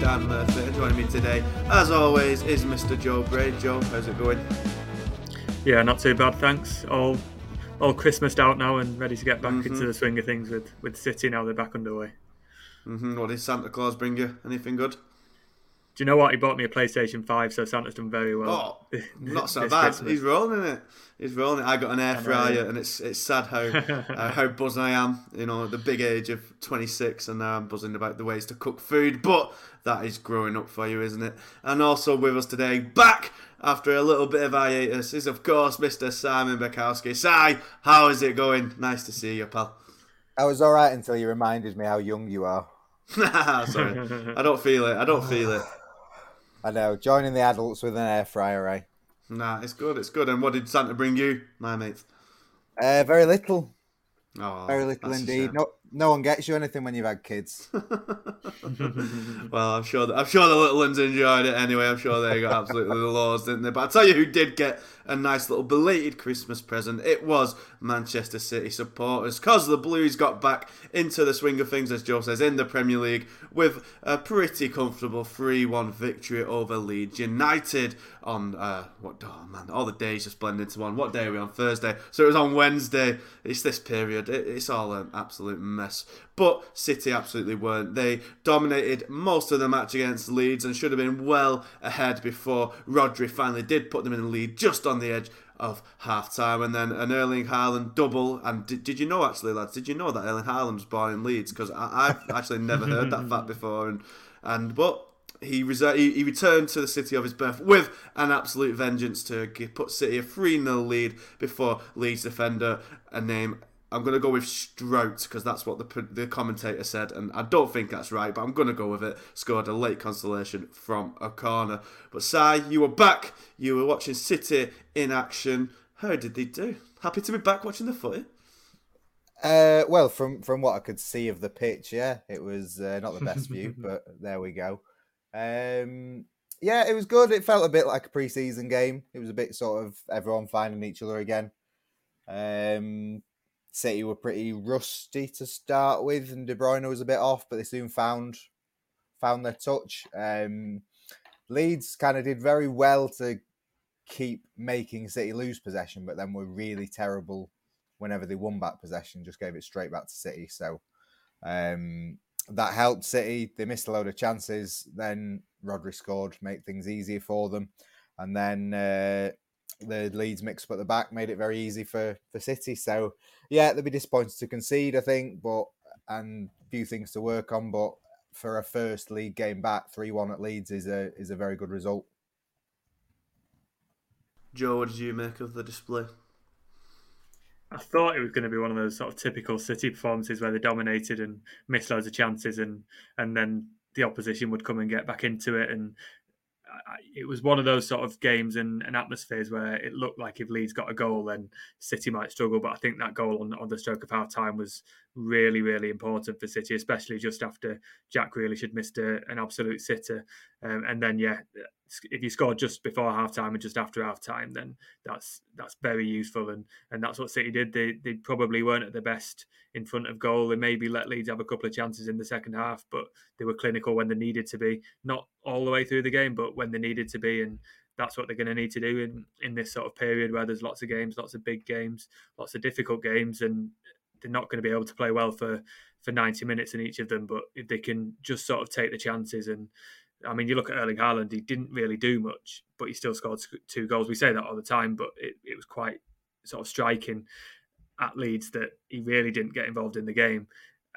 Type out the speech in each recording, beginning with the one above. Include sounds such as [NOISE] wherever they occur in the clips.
Dan Murphy, joining me today, as always, is Mr. Joe Bray. Joe, how's it going? Yeah, not too bad, thanks. All all Christmased out now and ready to get back into the swing of things with, with City now they're back underway. hmm What did Santa Claus bring you? Anything good? Do you know what? He bought me a PlayStation 5, so Santa's done very well. Oh, [LAUGHS] not so bad. Christmas. He's rolling it. He's rolling it. I got an air fryer, and it's it's sad how [LAUGHS] uh, how buzzing I am. You know, at the big age of 26, and now I'm buzzing about the ways to cook food. But that is growing up for you, isn't it? And also with us today, back after a little bit of hiatus, is of course Mr. Simon Bajkowski. Si, how is it going? Nice to see you, pal. I was all right until you reminded me how young you are. [LAUGHS] Sorry, I don't feel it. I don't feel it. [SIGHS] I know, joining the adults with an air fryer, eh? Nah, it's good. It's good. And what did Santa bring you, my mates? Uh, very little, Oh, very little indeed. No, no one gets you anything when you've had kids. [LAUGHS] [LAUGHS] Well, I'm sure that I'm sure the little ones enjoyed it anyway. I'm sure they got absolutely lost, didn't they? But I'll tell you who did get a nice little belated Christmas present. It was Manchester City supporters, cause the Blues got back into the swing of things, as Joe says, in the Premier League with a pretty comfortable 3-1 victory over Leeds United on uh, what? Oh man, all the days just blend into one. What day are we on? Thursday. So it was on Wednesday. It's this period. It, it's all an absolute mess. But City absolutely weren't. They dominated most of the match against Leeds and should have been well ahead before Rodri finally did put them in the lead just on the edge of half time. And then an Erling Haaland double. And did, did you know, actually, lads, did you know that Erling Haaland was born in Leeds? Because I've actually never heard that fact [LAUGHS] before. And, and but he, reser- he he returned to the city of his birth with an absolute vengeance to put City a 3 0 lead before Leeds defender, a name. I'm going to go with Strout because that's what the the commentator said, and I don't think that's right, but I'm going to go with it. Scored a late consolation from a corner. But Si, you were back. You were watching City in action. How did they do? Happy to be back watching the footy. Uh, well, from from what I could see of the pitch, yeah, it was uh, not the best view, [LAUGHS] but there we go. Um, yeah, it was good. It felt a bit like a pre-season game. It was a bit sort of everyone finding each other again. Um, City were pretty rusty to start with, and De Bruyne was a bit off, but they soon found found their touch. Um, Leeds kind of did very well to keep making City lose possession, but then were really terrible whenever they won back possession, just gave it straight back to City. So um, that helped City. They missed a load of chances. Then Rodri scored, make things easier for them. And then uh, the Leeds mix up at the back made it very easy for, for City. So yeah, they'll be disappointed to concede, I think, but and few things to work on. But for a first league game back, three one at Leeds is a is a very good result. Joe, what did you make of the display? I thought it was going to be one of those sort of typical City performances where they dominated and missed loads of chances, and and then the opposition would come and get back into it. And I, I- it was one of those sort of games and, and atmospheres where it looked like if Leeds got a goal, then City might struggle. But I think that goal on, on the stroke of half time was really, really important for City, especially just after Jack Grealish had missed a, an absolute sitter. Um, and then, yeah, if you score just before half time and just after half time, then that's that's very useful. And and that's what City did. They they probably weren't at the best in front of goal. They maybe let Leeds have a couple of chances in the second half, but they were clinical when they needed to be. Not all the way through the game, but when they needed to be. And that's what they're going to need to do in, in this sort of period where there's lots of games, lots of big games, lots of difficult games, and they're not going to be able to play well for for 90 minutes in each of them. But if they can just sort of take the chances and I mean, you look at Erling Haaland; he didn't really do much, but he still scored two goals. We say that all the time, but it, it was quite sort of striking. at Leeds that he really didn't get involved in the game,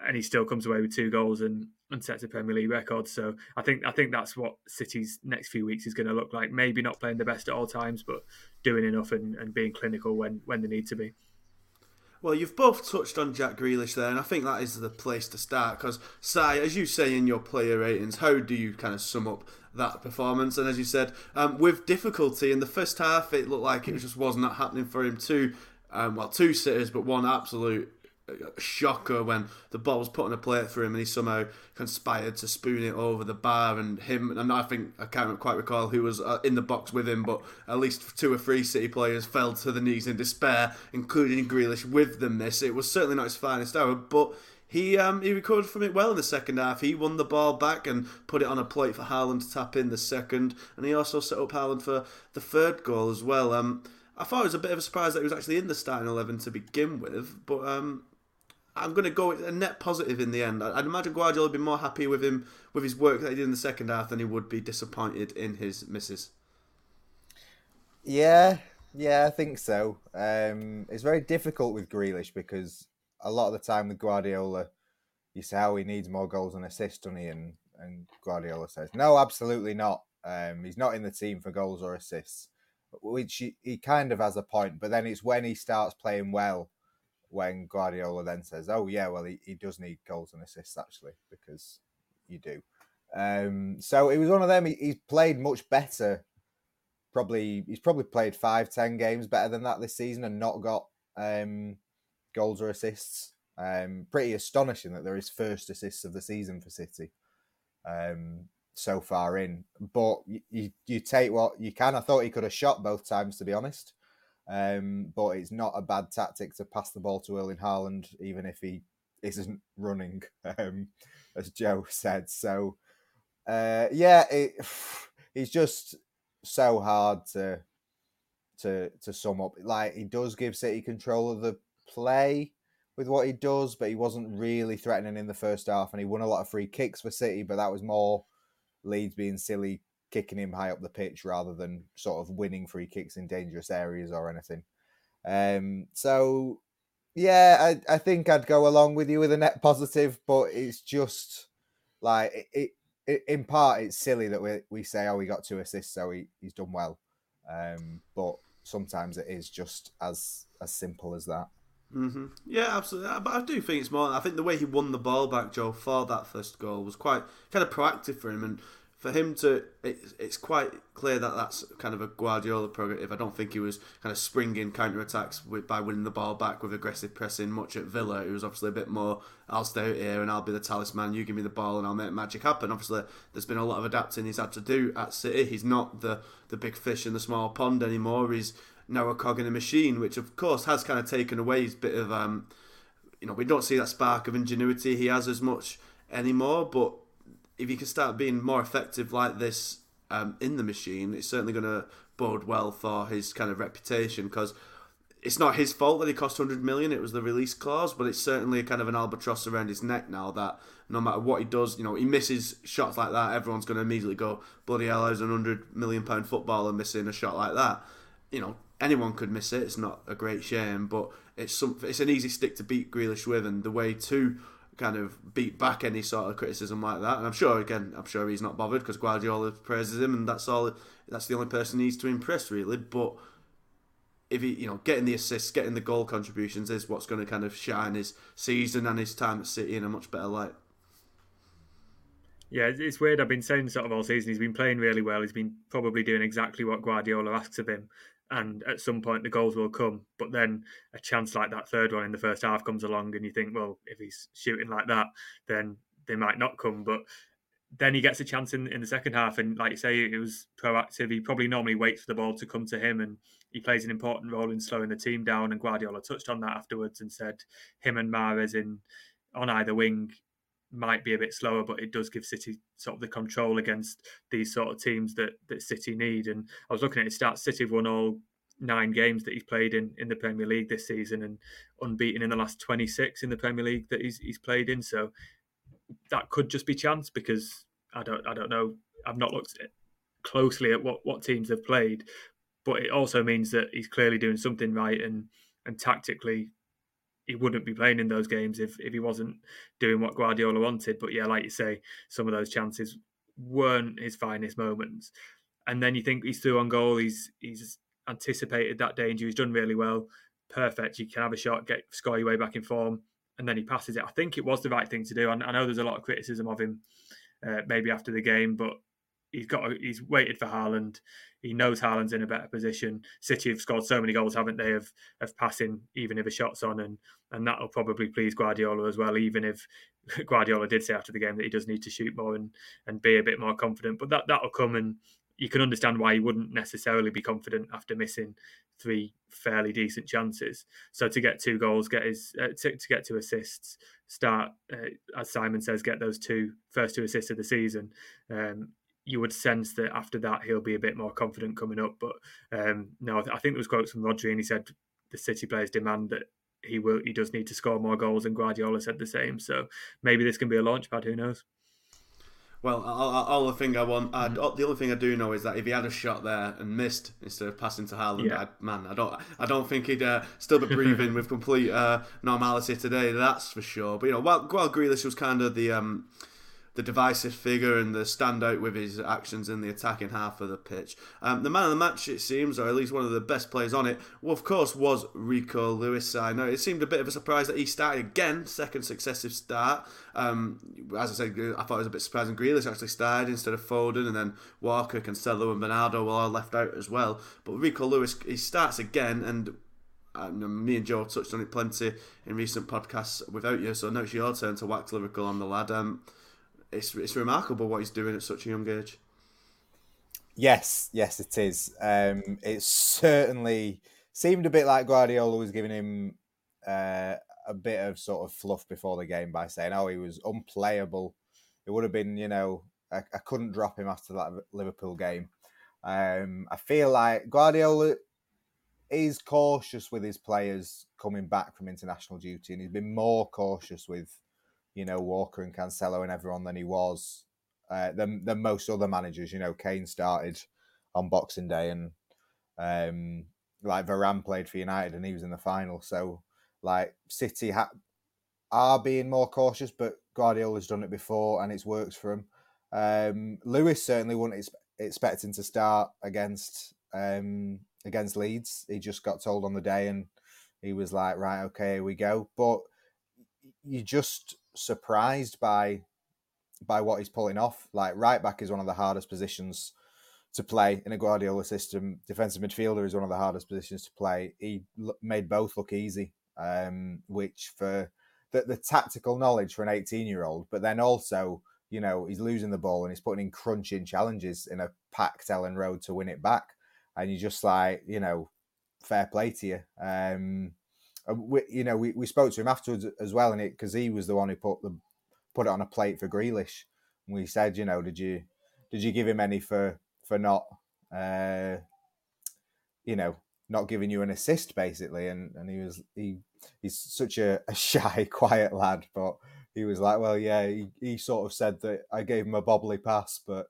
and he still comes away with two goals and, and sets a Premier League record. So I think I think that's what City's next few weeks is going to look like. Maybe not playing the best at all times, but doing enough and, and being clinical when when they need to be. Well, you've both touched on Jack Grealish there, and I think that is the place to start. Because, Si, as you say in your player ratings, how do you kind of sum up that performance? And as you said, um, with difficulty in the first half, it looked like it just was not happening for him. Two, um, well, two sitters, but one absolute shocker when the ball was put on a plate for him and he somehow conspired to spoon it over the bar and him and I think I can't quite recall who was uh, in the box with him but at least two or three City players fell to the knees in despair including Grealish with the miss it was certainly not his finest hour but he um, he recovered from it well in the second half. He won the ball back and put it on a plate for Haaland to tap in the second, and he also set up Haaland for the third goal as well. Um, I thought it was a bit of a surprise that he was actually in the starting eleven to begin with, but um, I'm going to go a net positive in the end. I'd imagine Guardiola would be more happy with him with his work that he did in the second half than he would be disappointed in his misses. Yeah, yeah, I think so. Um, it's very difficult with Grealish because a lot of the time with Guardiola, you say, "Oh, he needs more goals and assists, doesn't he?" And and Guardiola says, "No, absolutely not. Um, he's not in the team for goals or assists," which he, he kind of has a point. But then it's when he starts playing well when Guardiola then says, "Oh yeah, well he, he does need goals and assists actually because you do." Um, so it was one of them. He, he's played much better. Probably he's probably played five, ten games better than that this season and not got um, goals or assists. Um, pretty astonishing that they're his first assists of the season for City um, so far in. But you, you, you take what you can. I thought he could have shot both times, to be honest. Um, but it's not a bad tactic to pass the ball to Erling Haaland, even if he isn't running, um, as Joe said. So, uh, yeah, it, [SIGHS] just so hard to to to sum up. Like he does give City control of the play with what he does, but he wasn't really threatening in the first half, and he won a lot of free kicks for City, but that was more Leeds being silly kicking him high up the pitch rather than sort of winning free kicks in dangerous areas or anything. Um, so yeah, I, I think I'd go along with you with a net positive, but it's just like it, it in part it's silly that we we say oh he got two assists so he, he's done well, um, but sometimes it is just as as simple as that. Mm-hmm. Yeah, absolutely. But I do think it's more. I think the way he won the ball back, Joe, for that first goal was quite kind of proactive for him, and for him to, it's it's quite clear that that's kind of a Guardiola prerogative. I don't think he was kind of springing counter attacks by winning the ball back with aggressive pressing much at Villa. It was obviously a bit more, I'll stay out here and I'll be the talisman. You give me the ball and I'll make magic happen. Obviously, there's been a lot of adapting he's had to do at City. He's not the the big fish in the small pond anymore. He's now a cog in a machine, which of course has kind of taken away his bit of, um, you know, we don't see that spark of ingenuity he has as much anymore, but if he can start being more effective like this um, in the machine, it's certainly going to bode well for his kind of reputation because it's not his fault that he cost 100 million. It was the release clause, but it's certainly kind of an albatross around his neck now that no matter what he does, you know, he misses shots like that, everyone's going to immediately go, bloody hell, how's an 100 million pound footballer missing a shot like that? You know, anyone could miss it. It's not a great shame, but it's some, it's an easy stick to beat Grealish with, and the way to kind of beat back any sort of criticism like that. And I'm sure, again, I'm sure he's not bothered because Guardiola praises him, and that's all. That's the only person he needs to impress, really. But if he, you know, getting the assists, getting the goal contributions is what's going to kind of shine his season and his time at City in a much better light. Yeah, it's weird. I've been saying sort of all season he's been playing really well. He's been probably doing exactly what Guardiola asks of him, and at some point the goals will come. But then a chance like that third one in the first half comes along, and you think, well, if he's shooting like that, then they might not come. But then he gets a chance in, in the second half, and like you say, it was proactive. He probably normally waits for the ball to come to him, and he plays an important role in slowing the team down. And Guardiola touched on that afterwards and said him and Mahrez in on either wing might be a bit slower, but it does give City sort of the control against these sort of teams that that City need. And I was looking at his stats. City have won all nine games that he's played in in the Premier League this season, and unbeaten in the last twenty six in the Premier League that he's he's played in. So that could just be chance because I don't I don't know. I've not looked closely at what what teams have played, but it also means that he's clearly doing something right and and tactically he wouldn't be playing in those games if, if he wasn't doing what Guardiola wanted. But yeah, like you say, some of those chances weren't his finest moments. And then you think he's through on goal. He's he's anticipated that danger. He's done really well. Perfect. You can have a shot, get score your way back in form, and then he passes it. I think it was the right thing to do. I, I know there's a lot of criticism of him, uh, maybe after the game, but he's got he's waited for Haaland. He knows Haaland's in a better position. City have scored so many goals, haven't they, of of passing, even if a shot's on, and and that'll probably please Guardiola as well. Even if [LAUGHS] Guardiola did say after the game that he does need to shoot more and and be a bit more confident, but that that'll come and you can understand why he wouldn't necessarily be confident after missing three fairly decent chances. So to get two goals, get his uh, to, to, get two assists, start uh, as Simon says, get those two first two assists of the season. Um, you would sense that after that he'll be a bit more confident coming up. But um, no, I think there was quotes from Rodri, and he said the City players demand that he will. He does need to score more goals, and Guardiola said the same. So maybe this can be a launchpad. Who knows? Well, all, the thing I want, I, mm-hmm. the only thing I do know is that if he had a shot there and missed instead of passing to Haaland, yeah. man, I don't, I don't think he'd uh, still be breathing [LAUGHS] with complete uh, normality today. That's for sure. But you know, while, while Grealish was kind of the um, the divisive figure and the standout with his actions in the attacking half of the pitch. Um, the man of the match, it seems, or at least one of the best players on it, well, of course, was Rico Lewis. I know it seemed a bit of a surprise that he started again, second successive start. Um, as I said, I thought it was a bit surprising. Grealish actually started instead of Foden, and then Walker, Cancelo, and Bernardo were all left out as well. But Rico Lewis, he starts again, and um, me and Joe touched on it plenty in recent podcasts without you, so now it's your turn to wax lyrical on the lad. Um, it's it's remarkable what he's doing at such a young age. Yes, yes, it is. Um, it certainly seemed a bit like Guardiola was giving him uh, a bit of sort of fluff before the game by saying, "Oh, he was unplayable." It would have been, you know, I, I couldn't drop him after that Liverpool game. Um, I feel like Guardiola is cautious with his players coming back from international duty, and he's been more cautious with you know, Walker and Cancelo and everyone than he was uh, than, than most other managers. You know, Kane started on Boxing Day and um, like Varane played for United and he was in the final. So like City ha- are being more cautious, but Guardiola's done it before and it's worked for him. Um, Lewis certainly wasn't ex- expecting to start against um, against Leeds. He just got told on the day and he was like, right, okay, here we go. But you just surprised by by what he's pulling off. Like right back is one of the hardest positions to play in a Guardiola system. Defensive midfielder is one of the hardest positions to play. He made both look easy, um, which for the, the tactical knowledge for an 18 year old, but then also, you know, he's losing the ball and he's putting in crunching challenges in a packed Elland Road to win it back. And you're just like, you know, fair play to you. Um, we, you know, we, we spoke to him afterwards as well, and it because he was the one who put the put it on a plate for Grealish. And we said, you know, did you did you give him any for for not, uh, you know, not giving you an assist basically? And and he was he he's such a, a [LAUGHS] shy, quiet lad, but he was like, well, yeah, he, he sort of said that I gave him a bobbly pass, but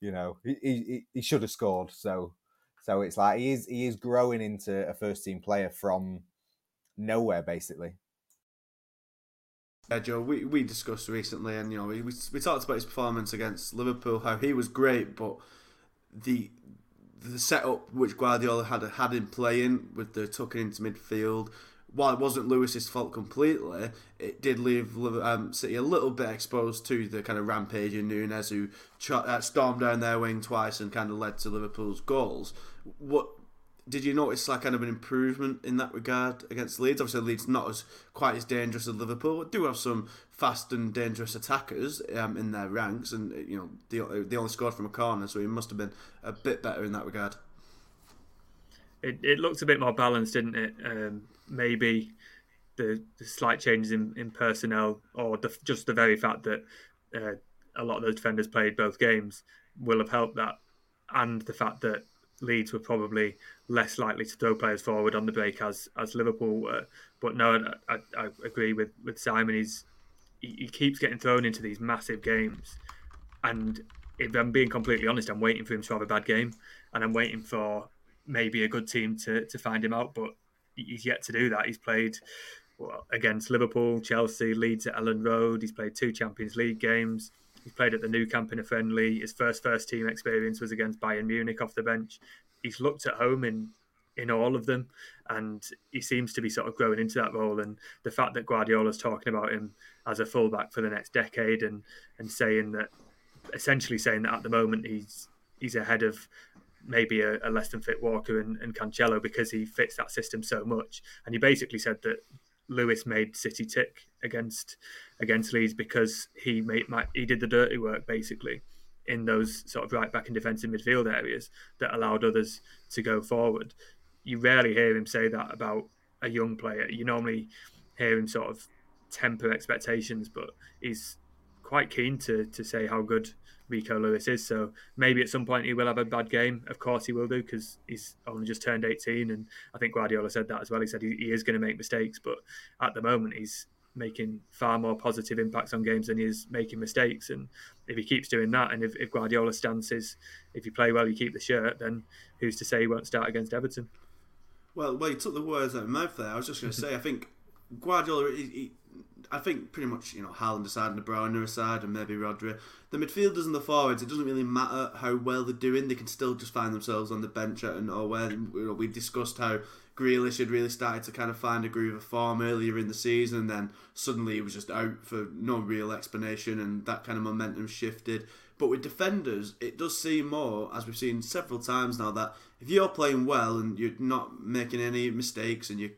you know, he he, he should have scored. So so it's like he is he is growing into a first team player from nowhere basically. Yeah, Joe, we, we discussed recently, and you know, we, we talked about his performance against Liverpool, how he was great, but the the setup which Guardiola had had him playing with the tucking into midfield, while it wasn't Lewis's fault completely, it did leave um, City a little bit exposed to the kind of rampaging Nunez who ch- uh, stormed down their wing twice and kind of led to Liverpool's goals. What did you notice like kind of an improvement in that regard against Leeds? Obviously, Leeds not as quite as dangerous as Liverpool. do have some fast and dangerous attackers um, in their ranks, and you know they, they only scored from a corner, so he must have been a bit better in that regard. It, it looked a bit more balanced, didn't it? Um, maybe the, the, slight changes in, in personnel, or the, just the very fact that uh, a lot of those defenders played both games, will have helped that, and the fact that Leeds were probably less likely to throw players forward on the break as as Liverpool were. But no, I, I agree with with Simon. He's he, he, keeps getting thrown into these massive games, and if I'm being completely honest, I'm waiting for him to have a bad game, and I'm waiting for maybe a good team to to find him out. But he's yet to do that. He's played well, against Liverpool, Chelsea, Leeds at Elland Road. He's played two Champions League games. He's played at the Nou Camp in a friendly. His first first team experience was against Bayern Munich off the bench. He's looked at home in in all of them, and he seems to be sort of growing into that role. And the fact that Guardiola's talking about him as a fullback for the next decade, and and saying that, essentially saying that at the moment he's he's ahead of maybe a, a less than fit Walker and, and Cancelo because he fits that system so much. And he basically said that Lewis made City tick against against Leeds because he made he did the dirty work basically in those sort of right back and defensive midfield areas that allowed others to go forward. You rarely hear him say that about a young player. You normally hear him sort of temper expectations, but he's quite keen to to say how good Rico Lewis is. So maybe at some point he will have a bad game. Of course he will do because he's only just turned 18, and I think Guardiola said that as well. He said he, he is going to make mistakes, but at the moment he's making far more positive impacts on games than he is making mistakes. And if he keeps doing that, and if, if Guardiola's stance is if you play well, you keep the shirt, then who's to say he won't start against Everton? Well, well, you took the words out of my mouth there. I was just going [LAUGHS] to say, I think Guardiola, he, he, I think pretty much, you know, Haaland aside and De Bruyne aside and maybe Rodri. The midfielders and the forwards, it doesn't really matter how well they're doing. They can still just find themselves on the bench at or when you know, we discussed how Grealish had really started to kind of find a groove of form earlier in the season. Then suddenly he was just out for no real explanation, and that kind of momentum shifted. But with defenders, it does seem more, as we've seen several times now, that if you're playing well and you're not making any mistakes and you're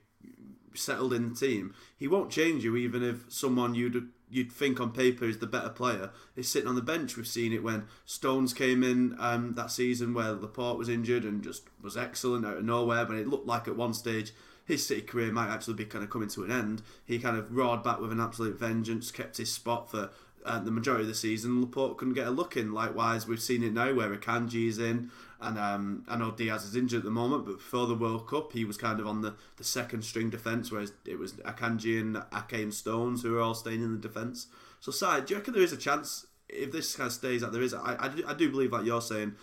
settled in the team, he won't change you even if someone you'd you'd think on paper is the better player is sitting on the bench. We've seen it when Stones came in um, that season where Laporte was injured and just was excellent out of nowhere. But it looked like at one stage his City career might actually be kind of coming to an end. He kind of roared back with an absolute vengeance, kept his spot for uh, the majority of the season. Laporte couldn't get a look in. Likewise, we've seen it now where Akanji is in, and um, I know Diaz is injured at the moment, but before the World Cup, he was kind of on the, the second string defence, whereas it was Akanji and Ake and Stones who are all staying in the defence. So, Si, do you reckon there is a chance if this kind of stays like there is? I, I, do, I do believe, like you're saying,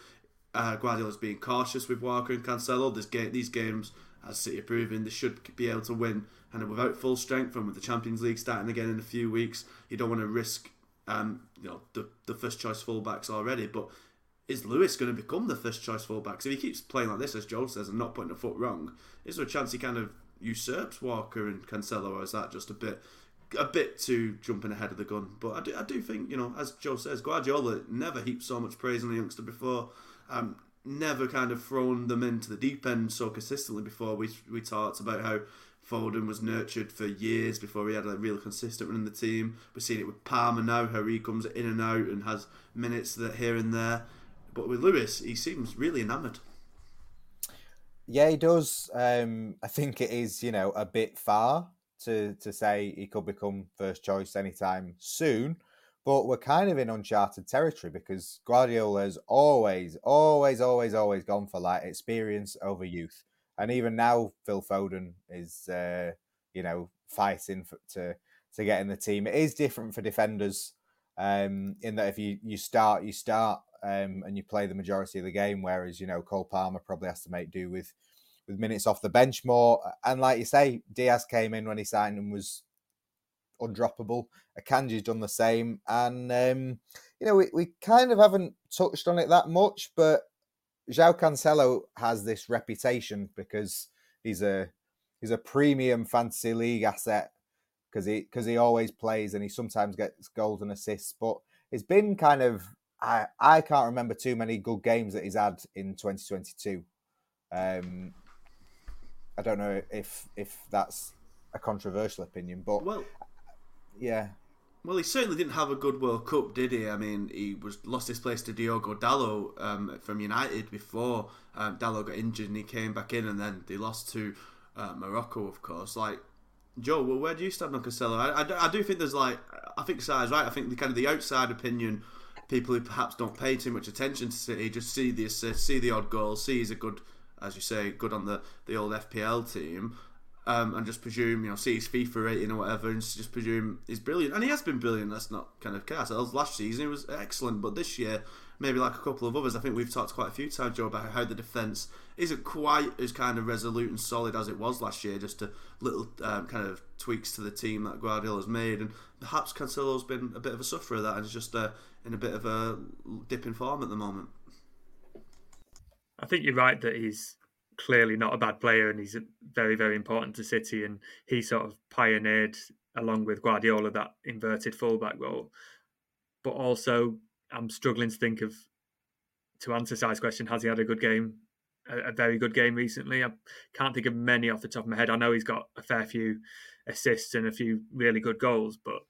uh, Guardiola's being cautious with Walker and Cancelo. This game, these games, as City are proving, they should be able to win. And without full strength, and with the Champions League starting again in a few weeks, you don't want to risk um, you know, the, the first choice fullbacks already. But is Lewis going to become the first choice fullback? If he keeps playing like this, as Joel says, and not putting a foot wrong, is there a chance he kind of usurps Walker and Cancelo, or is that just a bit a bit too jumping ahead of the gun? But I do, I do think, you know, as Joe says, Guardiola never heaped so much praise on the youngster before. Um, never kind of thrown them into the deep end so consistently before. We we talked about how Foden was nurtured for years before he had a real consistent run in the team. We're seeing it with Palmer now, how he comes in and out and has minutes that here and there. But with Lewis, he seems really enamoured. Yeah, he does. Um, I think it is, you know, a bit far to to say he could become first choice anytime soon. But we're kind of in uncharted territory because Guardiola has always, always, always, always gone for like experience over youth. And even now, Phil Foden is, uh, you know, fighting for, to to get in the team. It is different for defenders um, in that if you, you start, you start um, and you play the majority of the game, whereas, you know, Cole Palmer probably has to make do with with minutes off the bench more. And like you say, Diaz came in when he signed and was undroppable. Akanji's done the same. And, um, you know, we, we kind of haven't touched on it that much, but João Cancelo has this reputation because he's a he's a premium fantasy league asset because he because he always plays and he sometimes gets goals and assists. But it's been kind of I I can't remember too many good games that he's had in 2022. Um, I don't know if if that's a controversial opinion, but well, yeah. Well, he certainly didn't have a good World Cup, did he? I mean, he was lost his place to Diogo Dalot um, from United before um, Dalot got injured, and he came back in, and then they lost to uh, Morocco, of course. Like Joe, well, where do you stand on Cancelo? I, I, I do think there's like I think Si's right. I think the kind of the outside opinion, people who perhaps don't pay too much attention to City, just see the assist, see the odd goal, see he's a good, as you say, good on the the old FPL team. um, and just presume, you know, see his FIFA rating or whatever, and just presume he's brilliant. And he has been brilliant. Let's not kind of ourselves. Last season he was excellent, but this year, maybe like a couple of others, I think we've talked quite a few times, Joe, about how the defence isn't quite as kind of resolute and solid as it was last year. Just a little um, kind of tweaks to the team that Guardiola's made, and perhaps Cancelo's been a bit of a sufferer of that, and is just uh, in a bit of a dip in form at the moment. I think you're right that he's clearly not a bad player and he's very, very important to City. And he sort of pioneered, along with Guardiola, that inverted fullback role. But also, I'm struggling to think of, to answer Si's question, has he had a good game? A, a very good game recently. I can't think of many off the top of my head. I know he's got a fair few assists and a few really good goals, but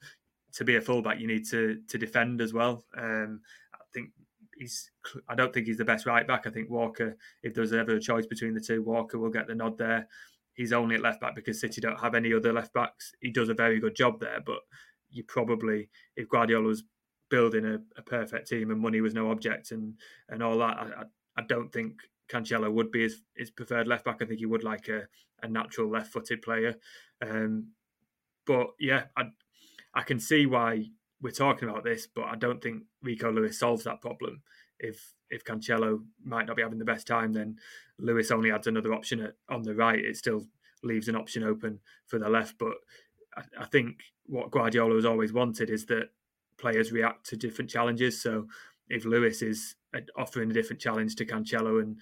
to be a fullback, you need to to defend as well. Um, I think he's I don't think he's the best right back. I think Walker, if there's ever a choice between the two, Walker will get the nod there. He's only at left back because City don't have any other left backs. He does a very good job there, but you probably if Guardiola was building a, a perfect team and money was no object and and all that, I, I don't think Cancelo would be his, his preferred left back. I think he would like a, a natural left footed player. Um, but yeah, I I can see why we're talking about this, but I don't think Rico Lewis solves that problem. If if Cancelo might not be having the best time, then Lewis only adds another option at, on the right. It still leaves an option open for the left. But I, I think what Guardiola has always wanted is that players react to different challenges. So if Lewis is offering a different challenge to Cancelo and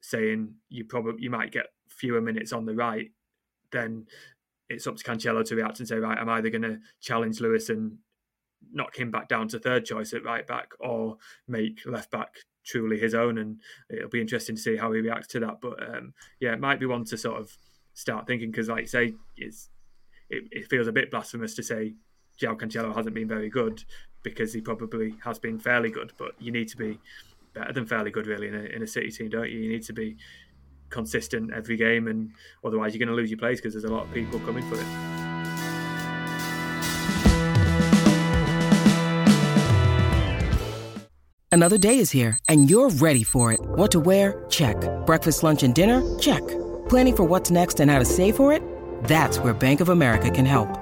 saying you probably you might get fewer minutes on the right, then it's up to Cancelo to react and say, right, I'm either going to challenge Lewis and knock him back down to third choice at right back or make left back truly his own. And it'll be interesting to see how he reacts to that. But um, yeah, it might be one to sort of start thinking because, like say, it's it, it, feels a bit blasphemous to say João Cancelo hasn't been very good because he probably has been fairly good. But you need to be better than fairly good, really, in a, in a City team, don't you? You need to be consistent every game, and otherwise you're going to lose your place because there's a lot of people coming for it. Another day is here, and you're ready for it. What to wear? Check. Breakfast, lunch, and dinner? Check. Planning for what's next and how to save for it? That's where Bank of America can help.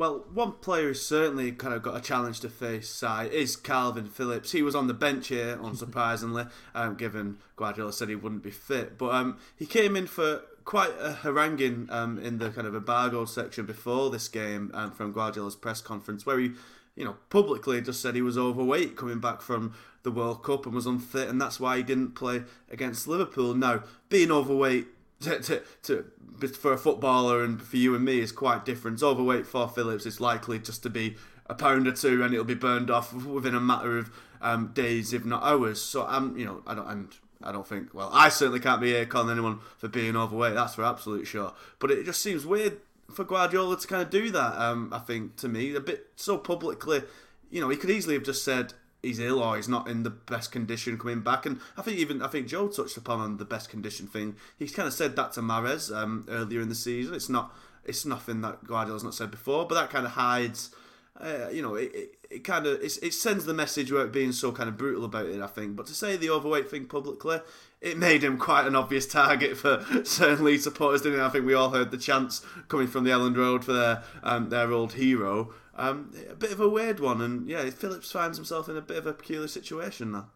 Well, one player who's certainly kind of got a challenge to face Si is Kalvin Phillips. He was on the bench here, unsurprisingly, [LAUGHS] um, given Guardiola said he wouldn't be fit. But um, he came in for quite a haranguing um, in the kind of embargo section before this game um, from Guardiola's press conference, where he, you know, publicly just said he was overweight coming back from the World Cup and was unfit, and that's why he didn't play against Liverpool. Now, being overweight to, to, to for a footballer and for you and me is quite different. Overweight for Phillips is likely just to be a pound or two, and it'll be burned off within a matter of um, days, if not hours. So I'm, you know, I don't, and I don't think. Well, I certainly can't be here calling anyone for being overweight. That's for absolute sure. But it just seems weird for Guardiola to kind of do that. Um, I think to me, a bit so publicly. You know, he could easily have just said, he's ill or he's not in the best condition coming back. And I think even I think Joe touched upon the best condition thing. He's kind of said that to Mahrez um, earlier in the season. It's not it's nothing that Guardiola's not said before, but that kind of hides. Uh, you know, it, it, it kind of it sends the message without being so kind of brutal about it. I think, but to say the overweight thing publicly, it made him quite an obvious target for [LAUGHS] certain Leeds supporters. Didn't it? I think we all heard the chants coming from the Elland Road for their um, their old hero. Um, a bit of a weird one, and yeah, Phillips finds himself in a bit of a peculiar situation now.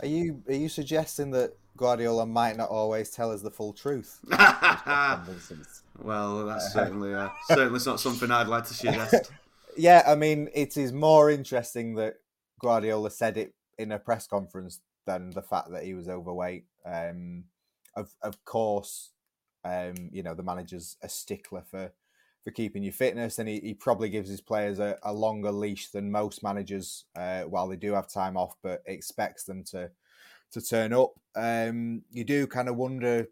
Are you are you suggesting that Guardiola might not always tell us the full truth? [LAUGHS] well, that's certainly uh, certainly not something I'd like to suggest. [LAUGHS] yeah, I mean, it is more interesting that Guardiola said it in a press conference than the fact that he was overweight. Um, of of course, um, you know the manager's a stickler for for keeping your fitness, and he, he probably gives his players a, a longer leash than most managers uh, while they do have time off, but expects them to to turn up. Um, you do kind of wonder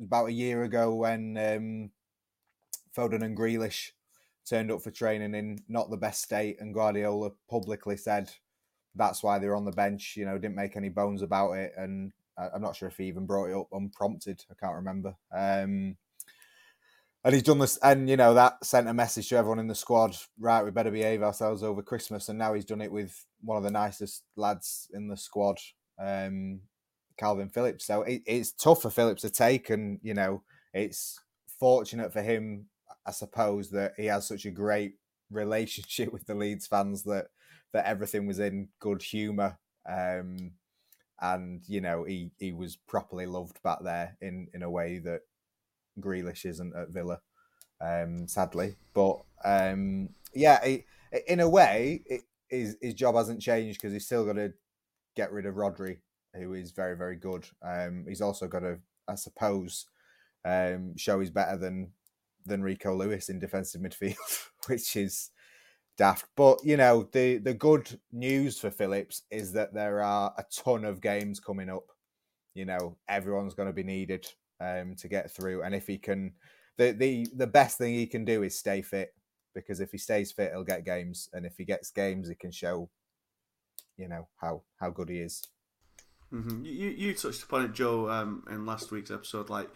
about a year ago when um, Foden and Grealish turned up for training in not the best state, and Guardiola publicly said, that's why they were on the bench. You know, didn't make any bones about it, and I'm not sure if he even brought it up unprompted. I can't remember. Um, and he's done this, and you know that sent a message to everyone in the squad. Right, we better behave ourselves over Christmas. And now he's done it with one of the nicest lads in the squad, um, Kalvin Phillips. So it, it's tough for Phillips to take, and you know it's fortunate for him, I suppose, that he has such a great relationship [LAUGHS] with the Leeds fans that that everything was in good humour. Um, and you know he he was properly loved back there in in a way that Grealish isn't at Villa, um, sadly. But um, yeah, in a way, it, his his job hasn't changed because he's still got to get rid of Rodri, who is very very good. Um, he's also got to, I suppose, um, show he's better than than Rico Lewis in defensive midfield, [LAUGHS] which is daft. But you know, the the good news for Phillips is that there are a ton of games coming up. You know, everyone's going to be needed um, to get through, and if he can, the the the best thing he can do is stay fit because if he stays fit, he'll get games, and if he gets games, he can show, you know, how how good he is. Mm-hmm. You you touched upon it, Joe, um, in last week's episode. Like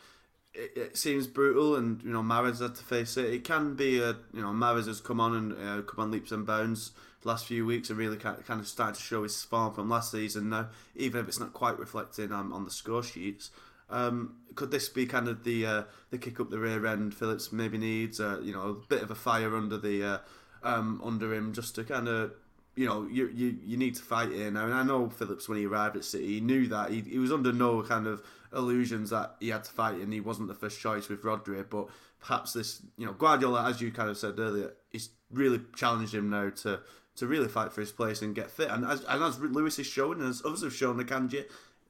it, it, seems brutal, and you know Mahrez had to face it. It can be a you know Mahrez has come on and uh, come on leaps and bounds last few weeks and really kind of started to show his form from last season. Now, even if it's not quite reflecting um, on the score sheets, um, could this be kind of the uh, the kick up the rear end Phillips maybe needs? Uh, you know, a bit of a fire under the uh, um, under him just to kind of you know, you, you you need to fight here now. And I know Phillips, when he arrived at City, he knew that. He, he was under no kind of illusions that he had to fight and he wasn't the first choice with Rodri. But perhaps this, you know, Guardiola, as you kind of said earlier, he's really challenged him now to to really fight for his place and get fit. And as, and as Lewis is showing, and as others have shown, the Akanji,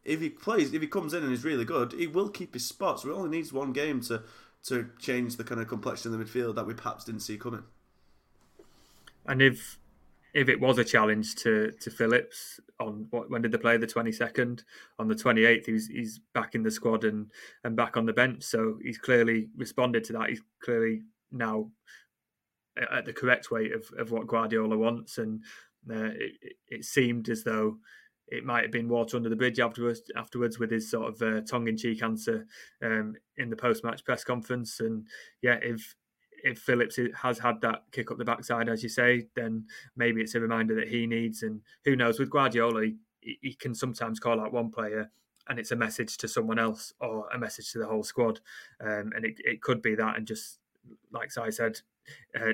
if he plays, if he comes in and is really good, he will keep his spot. So he only needs one game to to change the kind of complexion of the midfield that we perhaps didn't see coming. And if if it was a challenge to to Phillips on what when did they play? The twenty second on the twenty eighth he's he's back in the squad and and back on the bench. So he's clearly responded to that. He's clearly now at the correct weight of, of what Guardiola wants. And uh, it, it seemed as though it might have been water under the bridge afterwards afterwards with his sort of uh, tongue in cheek answer um, in the post match press conference and yeah if if Phillips has had that kick up the backside, as you say, then maybe it's a reminder that he needs. And who knows, with Guardiola, he, he can sometimes call out one player and it's a message to someone else or a message to the whole squad. Um, and it, it could be that, and just like I said, uh,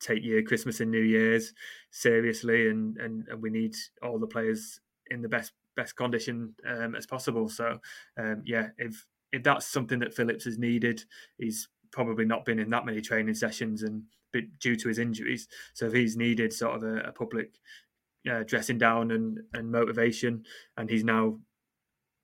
take your Christmas and New Year's seriously, and, and, and we need all the players in the best best condition um, as possible. So, um, yeah, if if that's something that Phillips has needed, he's probably not been in that many training sessions and due to his injuries. So if he's needed sort of a, a public uh, dressing down and, and motivation, and he's now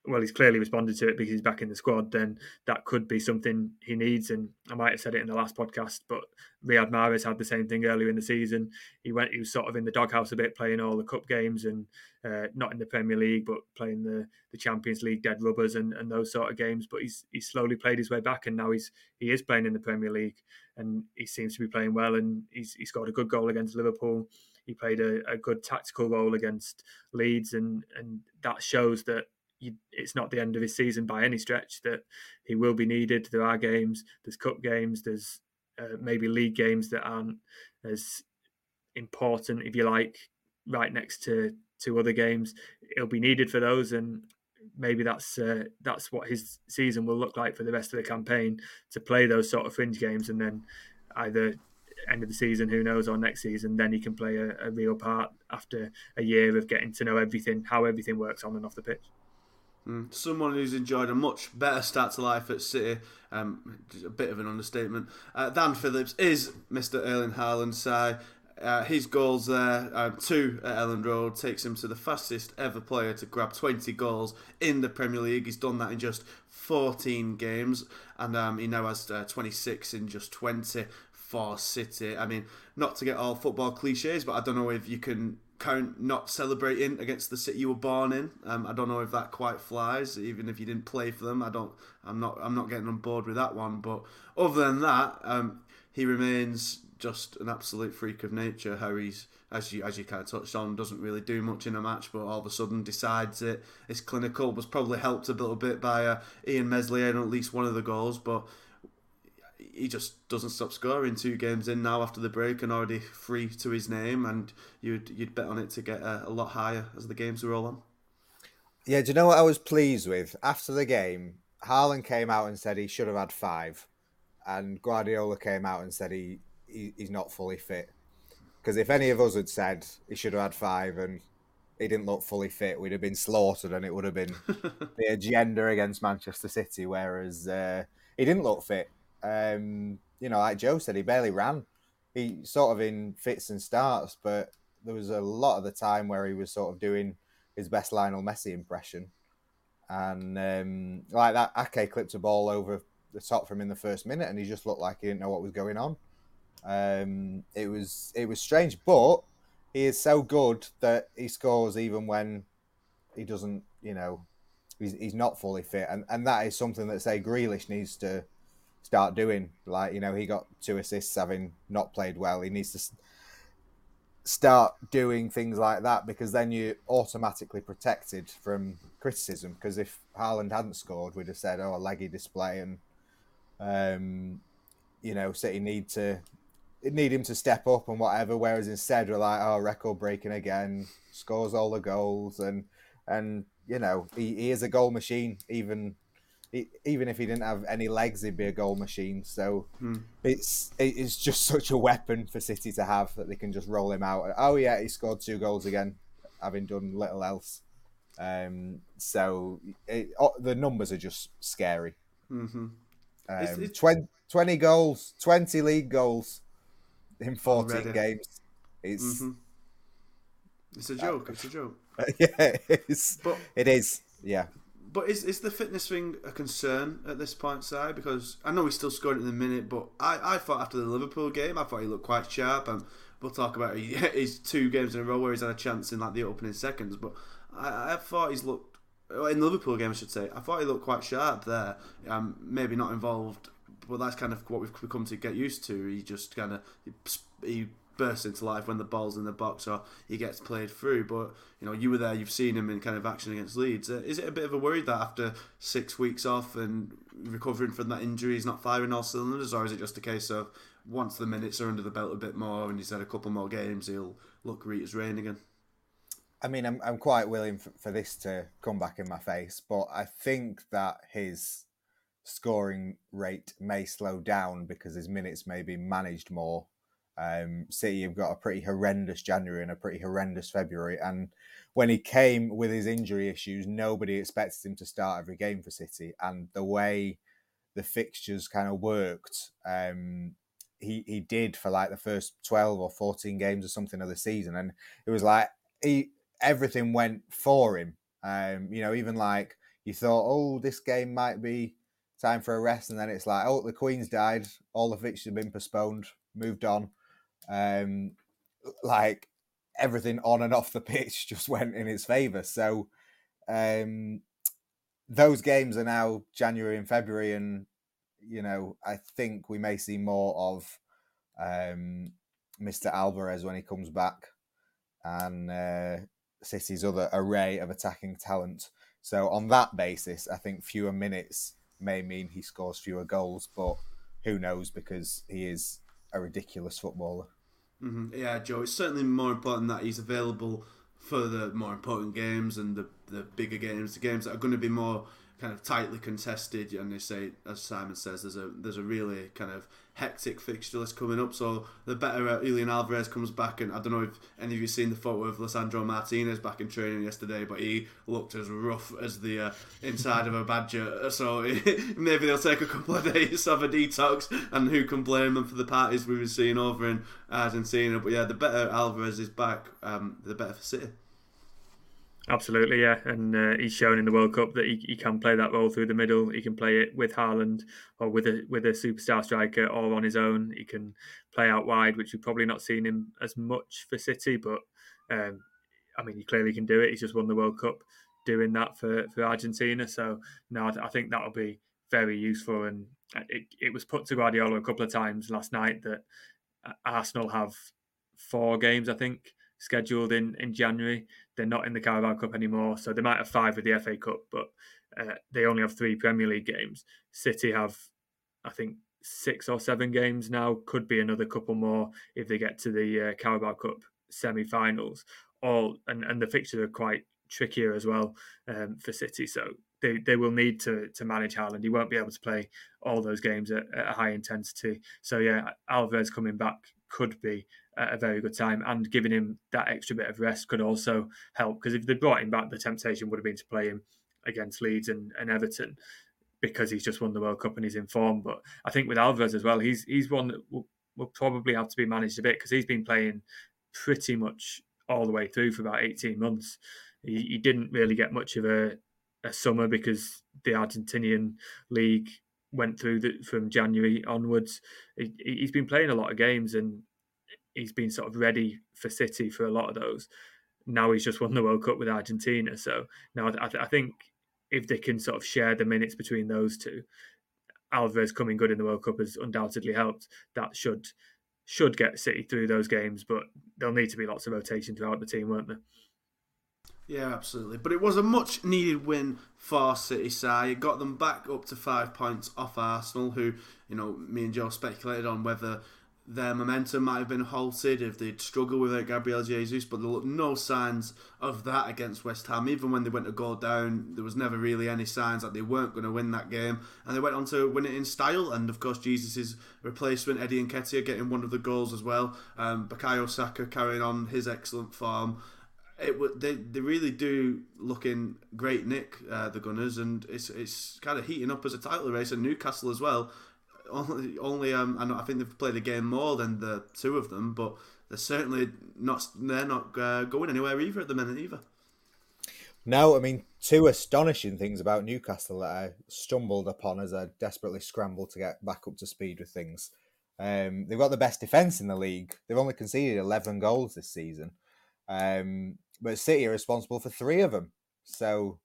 well, he's clearly responded to it because he's back in the squad, then that could be something he needs. And I might have said it in the last podcast, but Riyad Mahrez had the same thing earlier in the season. He went, he was sort of in the doghouse a bit, playing all the cup games and uh, not in the Premier League, but playing the, the Champions League dead rubbers and, and those sort of games. But he's he's slowly played his way back, and now he's he is playing in the Premier League, and he seems to be playing well. And he's he scored a good goal against Liverpool. He played a, a good tactical role against Leeds, and and that shows that you, it's not the end of his season by any stretch. That he will be needed. There are games, there's cup games, there's uh, maybe league games that aren't as important, if you like, right next to to other games. He'll be needed for those, and maybe that's uh, that's what his season will look like for the rest of the campaign to play those sort of fringe games, and then either end of the season, who knows, or next season, then he can play a, a real part after a year of getting to know everything, how everything works on and off the pitch. Mm. Someone who's enjoyed a much better start to life at City, um, a bit of an understatement, uh, than Phillips is Mr. Erling Haaland. Si. Uh, his goals there, um, two at Elland Road, takes him to the fastest ever player to grab 20 goals in the Premier League. He's done that in just 14 games, and um, he now has uh, 26 in just 20 for City. I mean, not to get all football cliches, but I don't know if you can count not celebrating against the city you were born in. Um, I don't know if that quite flies, even if you didn't play for them. I don't. I'm not. I'm not getting on board with that one. But other than that, um, he remains just an absolute freak of nature. How he's, as you as you kind of touched on, doesn't really do much in a match, but all of a sudden decides it. it. Is clinical. Was probably helped a little bit by uh, Illan Meslier on at least one of the goals, but he just doesn't stop scoring. Two games in now after the break and already three to his name, and you'd you'd bet on it to get a, a lot higher as the games roll on. Yeah, do you know what I was pleased with after the game? Haaland came out and said he should have had five, and Guardiola came out and said he, he he's not fully fit. Because if any of us had said he should have had five and he didn't look fully fit, we'd have been slaughtered, and it would have been [LAUGHS] the agenda against Manchester City. Whereas uh, he didn't look fit. Um, you know, like Joe said, he barely ran. He sort of in fits and starts, but there was a lot of the time where he was sort of doing his best Lionel Messi impression. And um, like that, Ake clipped a ball over the top from in the first minute, and he just looked like he didn't know what was going on. Um, it was it was strange, but he is so good that he scores even when he doesn't, you know, he's, he's not fully fit, and and that is something that say Grealish needs to start doing. Like you know, he got two assists having not played well. He needs to start doing things like that because then you're automatically protected from criticism. Because if Haaland hadn't scored, we'd have said, "Oh, a leggy display," and um, you know, City need to need him to step up and whatever. Whereas instead, we're like, "Oh, record breaking again, scores all the goals," and and you know, he, he is a goal machine. Even even if he didn't have any legs, he'd be a goal machine. So hmm. it's it's just [LAUGHS] such a weapon for City to have that they can just roll him out. Oh yeah, he scored two goals again, having done little else. Um, so it, oh, the numbers are just scary. Mm-hmm. Um, it's, it's... 20, 20, goals, twenty league goals in fourteen Already. games. It's mm-hmm. it's a joke. Uh, it's a joke. [LAUGHS] yeah, it's, but, it is. Yeah. But is is the fitness thing a concern at this point, Si? Because I know he's still scoring in the minute, but I, I thought after the Liverpool game, I thought he looked quite sharp, and we'll talk about [LAUGHS] his two games in a row where he's had a chance in like the opening seconds. But I, I thought he's looked in the Liverpool game, I should say. I thought he looked quite sharp there. Um, maybe not involved, but that's kind of what we've come to get used to. He just kind of he, he bursts into life when the ball's in the box or he gets played through. But you know, you were there, you've seen him in kind of action against Leeds. Uh, is it a bit of a worry that after six weeks off and recovering from that injury, he's not firing all cylinders, or is it just a case of once the minutes are under the belt a bit more and he's had a couple more games, he'll look Rita's rain again? I mean, I'm I'm quite willing for, for this to come back in my face, but I think that his scoring rate may slow down because his minutes may be managed more um, City have got a pretty horrendous January and a pretty horrendous February. And when he came with his injury issues, nobody expected him to start every game for City. And the way the fixtures kind of worked, um, he he did for like the first twelve or fourteen games or something of the season, and it was like he everything went for him. Um, you know, even like you thought, oh, this game might be time for a rest, and then it's like, oh, the Queen's died, all the fixtures have been postponed, moved on um, like everything on and off the pitch [LAUGHS] just went in his favour. So um, those games are now January and February, and you know I think we may see more of um, Mr. Alvarez when he comes back, and uh, City's other array of attacking talent. So on that basis, I think fewer minutes may mean he scores fewer goals, but who knows because he is a ridiculous footballer. Mm-hmm. Yeah, Joe. It's certainly more important that he's available for the more important games and the the bigger games, the games that are going to be more kind of tightly contested. And they say, as Simon says, there's a there's a really kind of hectic fixture list coming up. So the better uh, Julian Alvarez comes back, and I don't know if any of you seen the photo of Lisandro Martinez back in training yesterday, but he looked as rough as the uh, inside of a badger. [LAUGHS] So [LAUGHS] maybe they'll take a couple of days of a detox, and who can blame them for the parties we've been seeing over in Argentina? But yeah, the better Alvarez is back, um, the better for City. Absolutely, yeah, and uh, he's shown in the World Cup that he, he can play that role through the middle. He can play it with Haaland or with a with a superstar striker or on his own. He can play out wide, which we've probably not seen him as much for City, but um, I mean, he clearly can do it. He's just won the World Cup doing that for, for Argentina. So no, I, I think that'll be very useful. And it, it was put to Guardiola a couple of times last night that Arsenal have four games, I think, scheduled in, in January. They're not in the Carabao Cup anymore, so they might have five with the FA Cup, but uh, they only have three Premier League games. City have, I think, six or seven games now. Could be another couple more if they get to the uh, Carabao Cup semi-finals. All and, and the fixtures are quite trickier as well um, for City. So they, they will need to to manage Haaland. He won't be able to play all those games at, at a high intensity. So yeah, Alvarez coming back could be a very good time, and giving him that extra bit of rest could also help. Because if they brought him back, the temptation would have been to play him against Leeds and, and Everton because he's just won the World Cup and he's in form. But I think with Alvarez as well, he's he's one that will, will probably have to be managed a bit because he's been playing pretty much all the way through for about 18 months. He, he didn't really get much of a, a summer because the Argentinian league went through the, from January onwards. He, he's been playing a lot of games and he's been sort of ready for City for a lot of those. Now he's just won the World Cup with Argentina. So now I, th- I think if they can sort of share the minutes between those two, Alvarez coming good in the World Cup has undoubtedly helped. That should should get City through those games, but there'll need to be lots of rotation throughout the team, won't there? Yeah, absolutely. But it was a much needed win for City side. It got them back up to five points off Arsenal, who, you know, me and Joe speculated on whether their momentum might have been halted if they'd struggled without Gabriel Jesus, but there looked no signs of that against West Ham. Even when they went to go down, there was never really any signs that they weren't going to win that game. And they went on to win it in style. And of course, Jesus' replacement, Eddie Nketiah, getting one of the goals as well. Um, Bukayo Saka carrying on his excellent form. It they they really do look in great nick, uh, the Gunners, and it's it's kind of heating up as a title race. And Newcastle as well only, um, I, know, I think they've played a game more than the two of them, but they're certainly not. They're not uh, going anywhere either at the minute either. No, I mean two astonishing things about Newcastle that I stumbled upon as I desperately scrambled to get back up to speed with things. Um, they've got the best defense in the league. They've only conceded eleven goals this season, um, but City are responsible for three of them. So,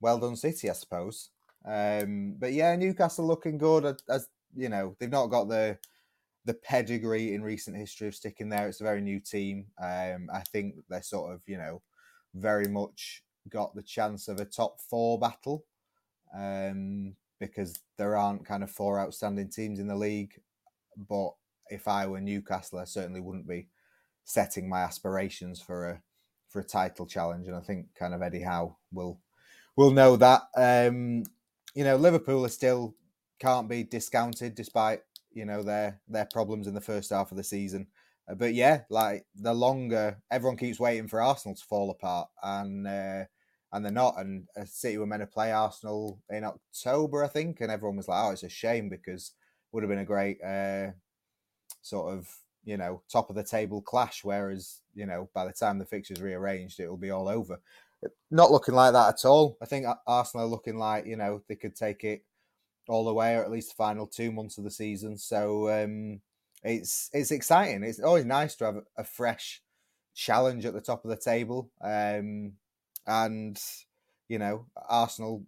well done, City, I suppose. Um, but yeah, Newcastle looking good. As you know, they've not got the the pedigree in recent history of sticking there. It's a very new team. Um, I think they're sort of you know very much got the chance of a top four battle um, because there aren't kind of four outstanding teams in the league. But if I were Newcastle, I certainly wouldn't be setting my aspirations for a for a title challenge. And I think kind of Eddie Howe will will know that. Um, you know, Liverpool are still can't be discounted despite you know their their problems in the first half of the season. Uh, but yeah, like the longer everyone keeps waiting for Arsenal to fall apart, and uh, and they're not. And uh, City were meant to play Arsenal in October, I think, and everyone was like, "Oh, it's a shame because would have been a great uh, sort of you know top of the table clash." Whereas you know by the time the fixtures rearranged, it will be all over not looking like that at all. I think Arsenal are looking like you know they could take it all the way, or at least the final two months of the season. So um, it's it's exciting. It's always nice to have a fresh challenge at the top of the table, um, and you know Arsenal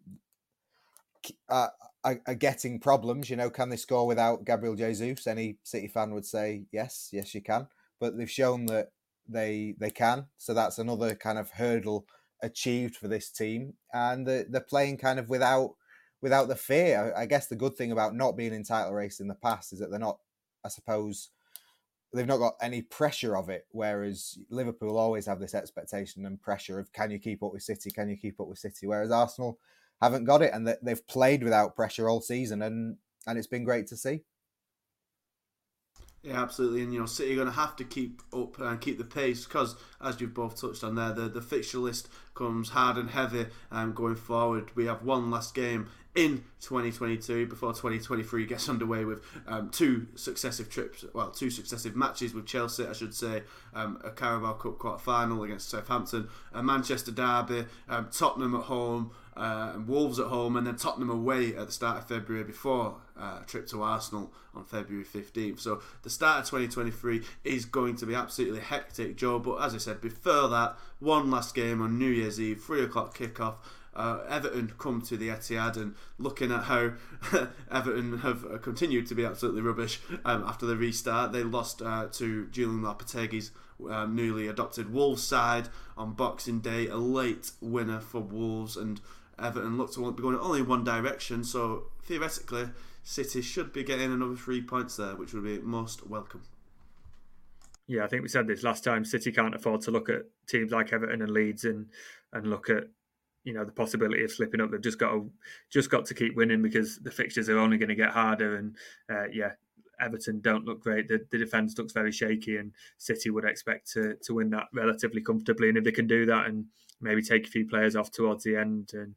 are, are, are, getting problems. You know, can they score without Gabriel Jesus? Any City fan would say yes, yes, you can. But they've shown that they they can. So that's another kind of hurdle achieved for this team, and they're, they're playing kind of without without the fear. I guess the good thing about not being in title race in the past is that they're not, I suppose, they've not got any pressure of it. Whereas Liverpool always have this expectation and pressure of can you keep up with City? Can you keep up with City? Whereas Arsenal haven't got it, and they've played without pressure all season, and and it's been great to see. Yeah, absolutely. And you know, City are going to have to keep up and keep the pace because, as you've both touched on there, the, the fixture list comes hard and heavy um, going forward. We have one last game in 2022 before 2023 gets underway with um, two successive trips, well, two successive matches with Chelsea, I should say, um, a Carabao Cup quarter final against Southampton, a Manchester derby, um, Tottenham at home, uh, and Wolves at home, and then Tottenham away at the start of February before uh, a trip to Arsenal on February 15th. So the start of 2023 is going to be absolutely hectic, Joe. But as I said before that, one last game on New Year's Eve, three o'clock kickoff uh, Everton come to the Etihad and looking at how [LAUGHS] Everton have continued to be absolutely rubbish um, after the restart. They lost uh, to Julian Lopetegui's uh, newly adopted Wolves side on Boxing Day, a late winner for Wolves, and Everton look to be going only in one direction. So theoretically, City should be getting another three points there, which would be most welcome. Yeah, I think we said this last time. City can't afford to look at teams like Everton and Leeds and and look at you know the possibility of slipping up. They've just got to just got to keep winning because the fixtures are only going to get harder. And uh, yeah, Everton don't look great. The, the defence looks very shaky, and City would expect to to win that relatively comfortably. And if they can do that and maybe take a few players off towards the end, and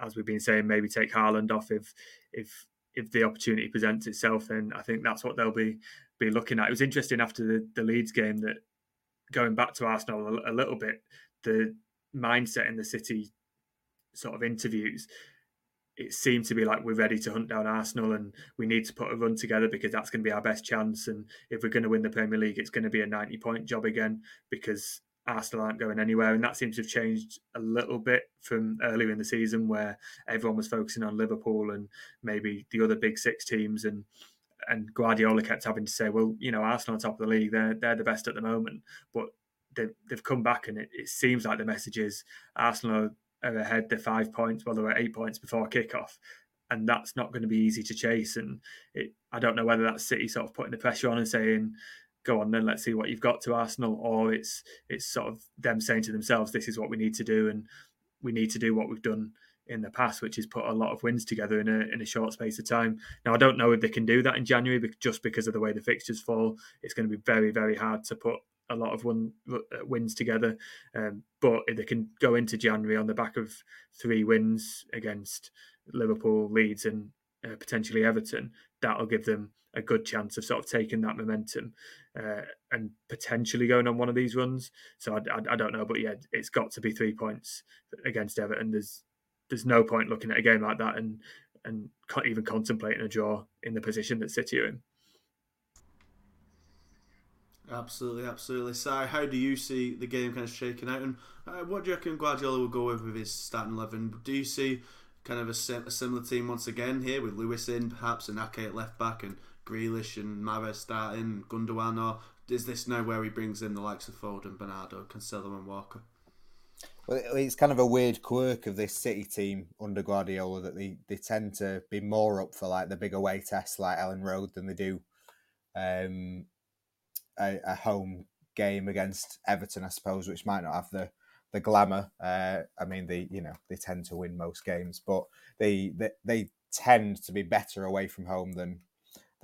as we've been saying, maybe take Haaland off if if if the opportunity presents itself, then I think that's what they'll be be looking at. It was interesting after the, the Leeds game that going back to Arsenal a, a little bit, the mindset in the City sort of interviews, it seemed to be like we're ready to hunt down Arsenal and we need to put a run together because that's going to be our best chance. And if we're going to win the Premier League, it's going to be a 90 point job again because Arsenal aren't going anywhere. And that seems to have changed a little bit from earlier in the season where everyone was focusing on Liverpool and maybe the other big six teams. And and Guardiola kept having to say, well, you know, Arsenal on top of the league, they're they're the best at the moment, but they've they've come back, and it, it seems like the message is Arsenal are ahead. They're five points, well, they were eight points before kickoff, and that's not going to be easy to chase. And it, I don't know whether that's City sort of putting the pressure on and saying, "Go on, then let's see what you've got to Arsenal," or it's it's sort of them saying to themselves, "This is what we need to do, and we need to do what we've done." in the past, which is put a lot of wins together in a in a short space of time. Now, I don't know if they can do that in January, but just because of the way the fixtures fall, it's going to be very very hard to put a lot of win, uh, wins together. Um, but if they can go into January on the back of three wins against Liverpool, Leeds, and uh, potentially Everton, that'll give them a good chance of sort of taking that momentum uh, and potentially going on one of these runs. So I, I, I, don't know, but yeah, it's got to be three points against Everton. There's there's no point looking at a game like that and and even contemplating a draw in the position that City are in. Absolutely, absolutely. Si, how do you see the game kind of shaking out, and uh, what do you reckon Guardiola will go with with his starting eleven? Do you see kind of a, a similar team once again here with Lewis in, perhaps an Ake at left back, and Grealish and Mahrez starting, Gundogan, or is this now where he brings in the likes of Foden, Bernardo, Cancelo, and Walker? Well, it's kind of a weird quirk of this City team under Guardiola that they, they tend to be more up for like the big away tests like Elland Road than they do um, a, a, home game against Everton, I suppose, which might not have the the glamour. Uh, I mean, they you know they tend to win most games, but they, they they tend to be better away from home than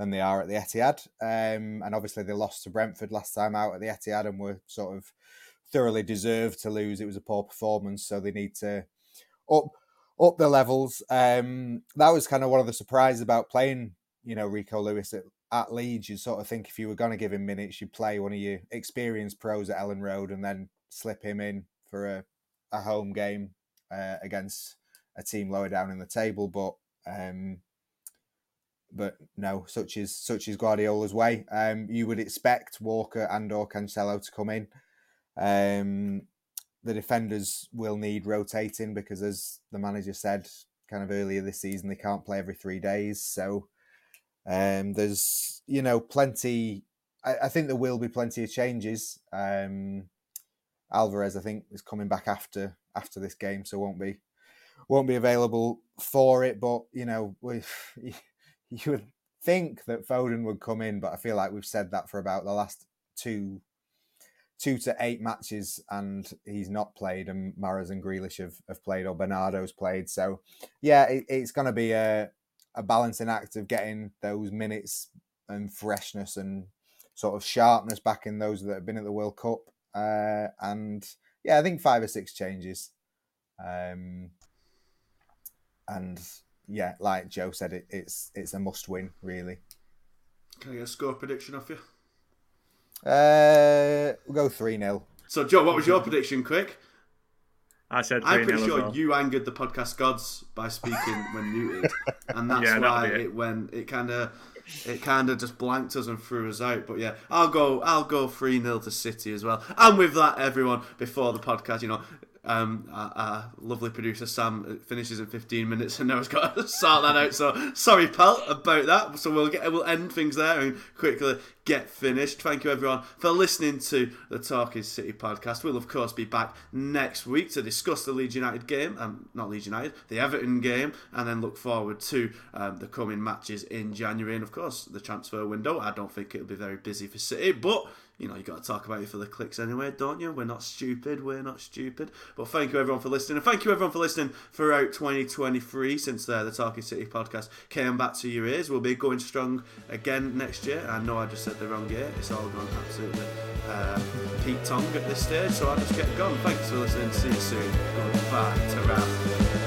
than they are at the Etihad. Um, and obviously, they lost to Brentford last time out at the Etihad and were sort of thoroughly deserved to lose. It was a poor performance, so they need to up up the levels. Um, that was kind of one of the surprises about playing, you know, Rico Lewis at, at Leeds. You sort of think if you were going to give him minutes, you'd play one of your experienced pros at Elland Road and then slip him in for a, a home game uh, against a team lower down in the table. But um, but no, such is such is Guardiola's way. Um, you would expect Walker and or Cancelo to come in. Um, the defenders will need rotating because, as the manager said kind of earlier this season, they can't play every three days. So um, there's, you know, plenty. I, I, think there will be plenty of changes. Um, Alvarez, I think, is coming back after after this game, so won't be won't be available for it. But you know, we, you would think that Foden would come in, but I feel like we've said that for about the last two two to eight matches and he's not played, and Mahrez and Grealish have, have played, or Bernardo's played. So, yeah, it, it's going to be a, a balancing act of getting those minutes and freshness and sort of sharpness back in those that have been at the World Cup. Uh, and yeah, I think five or six changes. Um, and yeah, like Joe said, it, it's it's a must win, really. Can I get a score prediction off you? Uh, we'll go 3 0. So, Joe, what was your prediction, quick? I said I'm pretty sure well. you angered the podcast gods by speaking when muted, and [LAUGHS] that's yeah, why it. it went. It kind of, it kind of just blanked us and threw us out. But yeah, I'll go. I'll go three 0 to City as well. And with that, everyone, before the podcast, you know, um, our, our, lovely producer Sam finishes in 15 minutes and now has got to sort that out. So sorry, pal, about that. So we'll get we'll end things there and quickly get finished. Thank you everyone for listening to the Talking City podcast. We'll of course be back next week to discuss the Leeds United game, um, not Leeds United, the Everton game, and then look forward to um, the coming matches in January and of course the transfer window. I don't think it'll be very busy for City, but you know, you got to talk about it for the clicks anyway, don't you? We're not stupid. We're not stupid. But thank you everyone for listening, and thank you everyone for listening throughout 2023. Since uh, the Talking City podcast came back to your ears, we'll be going strong again next year. I know I just said the wrong year. It's all gone absolutely uh, Pete Tong at this stage, so I'll just get going. Thanks for listening. See you soon. Goodbye.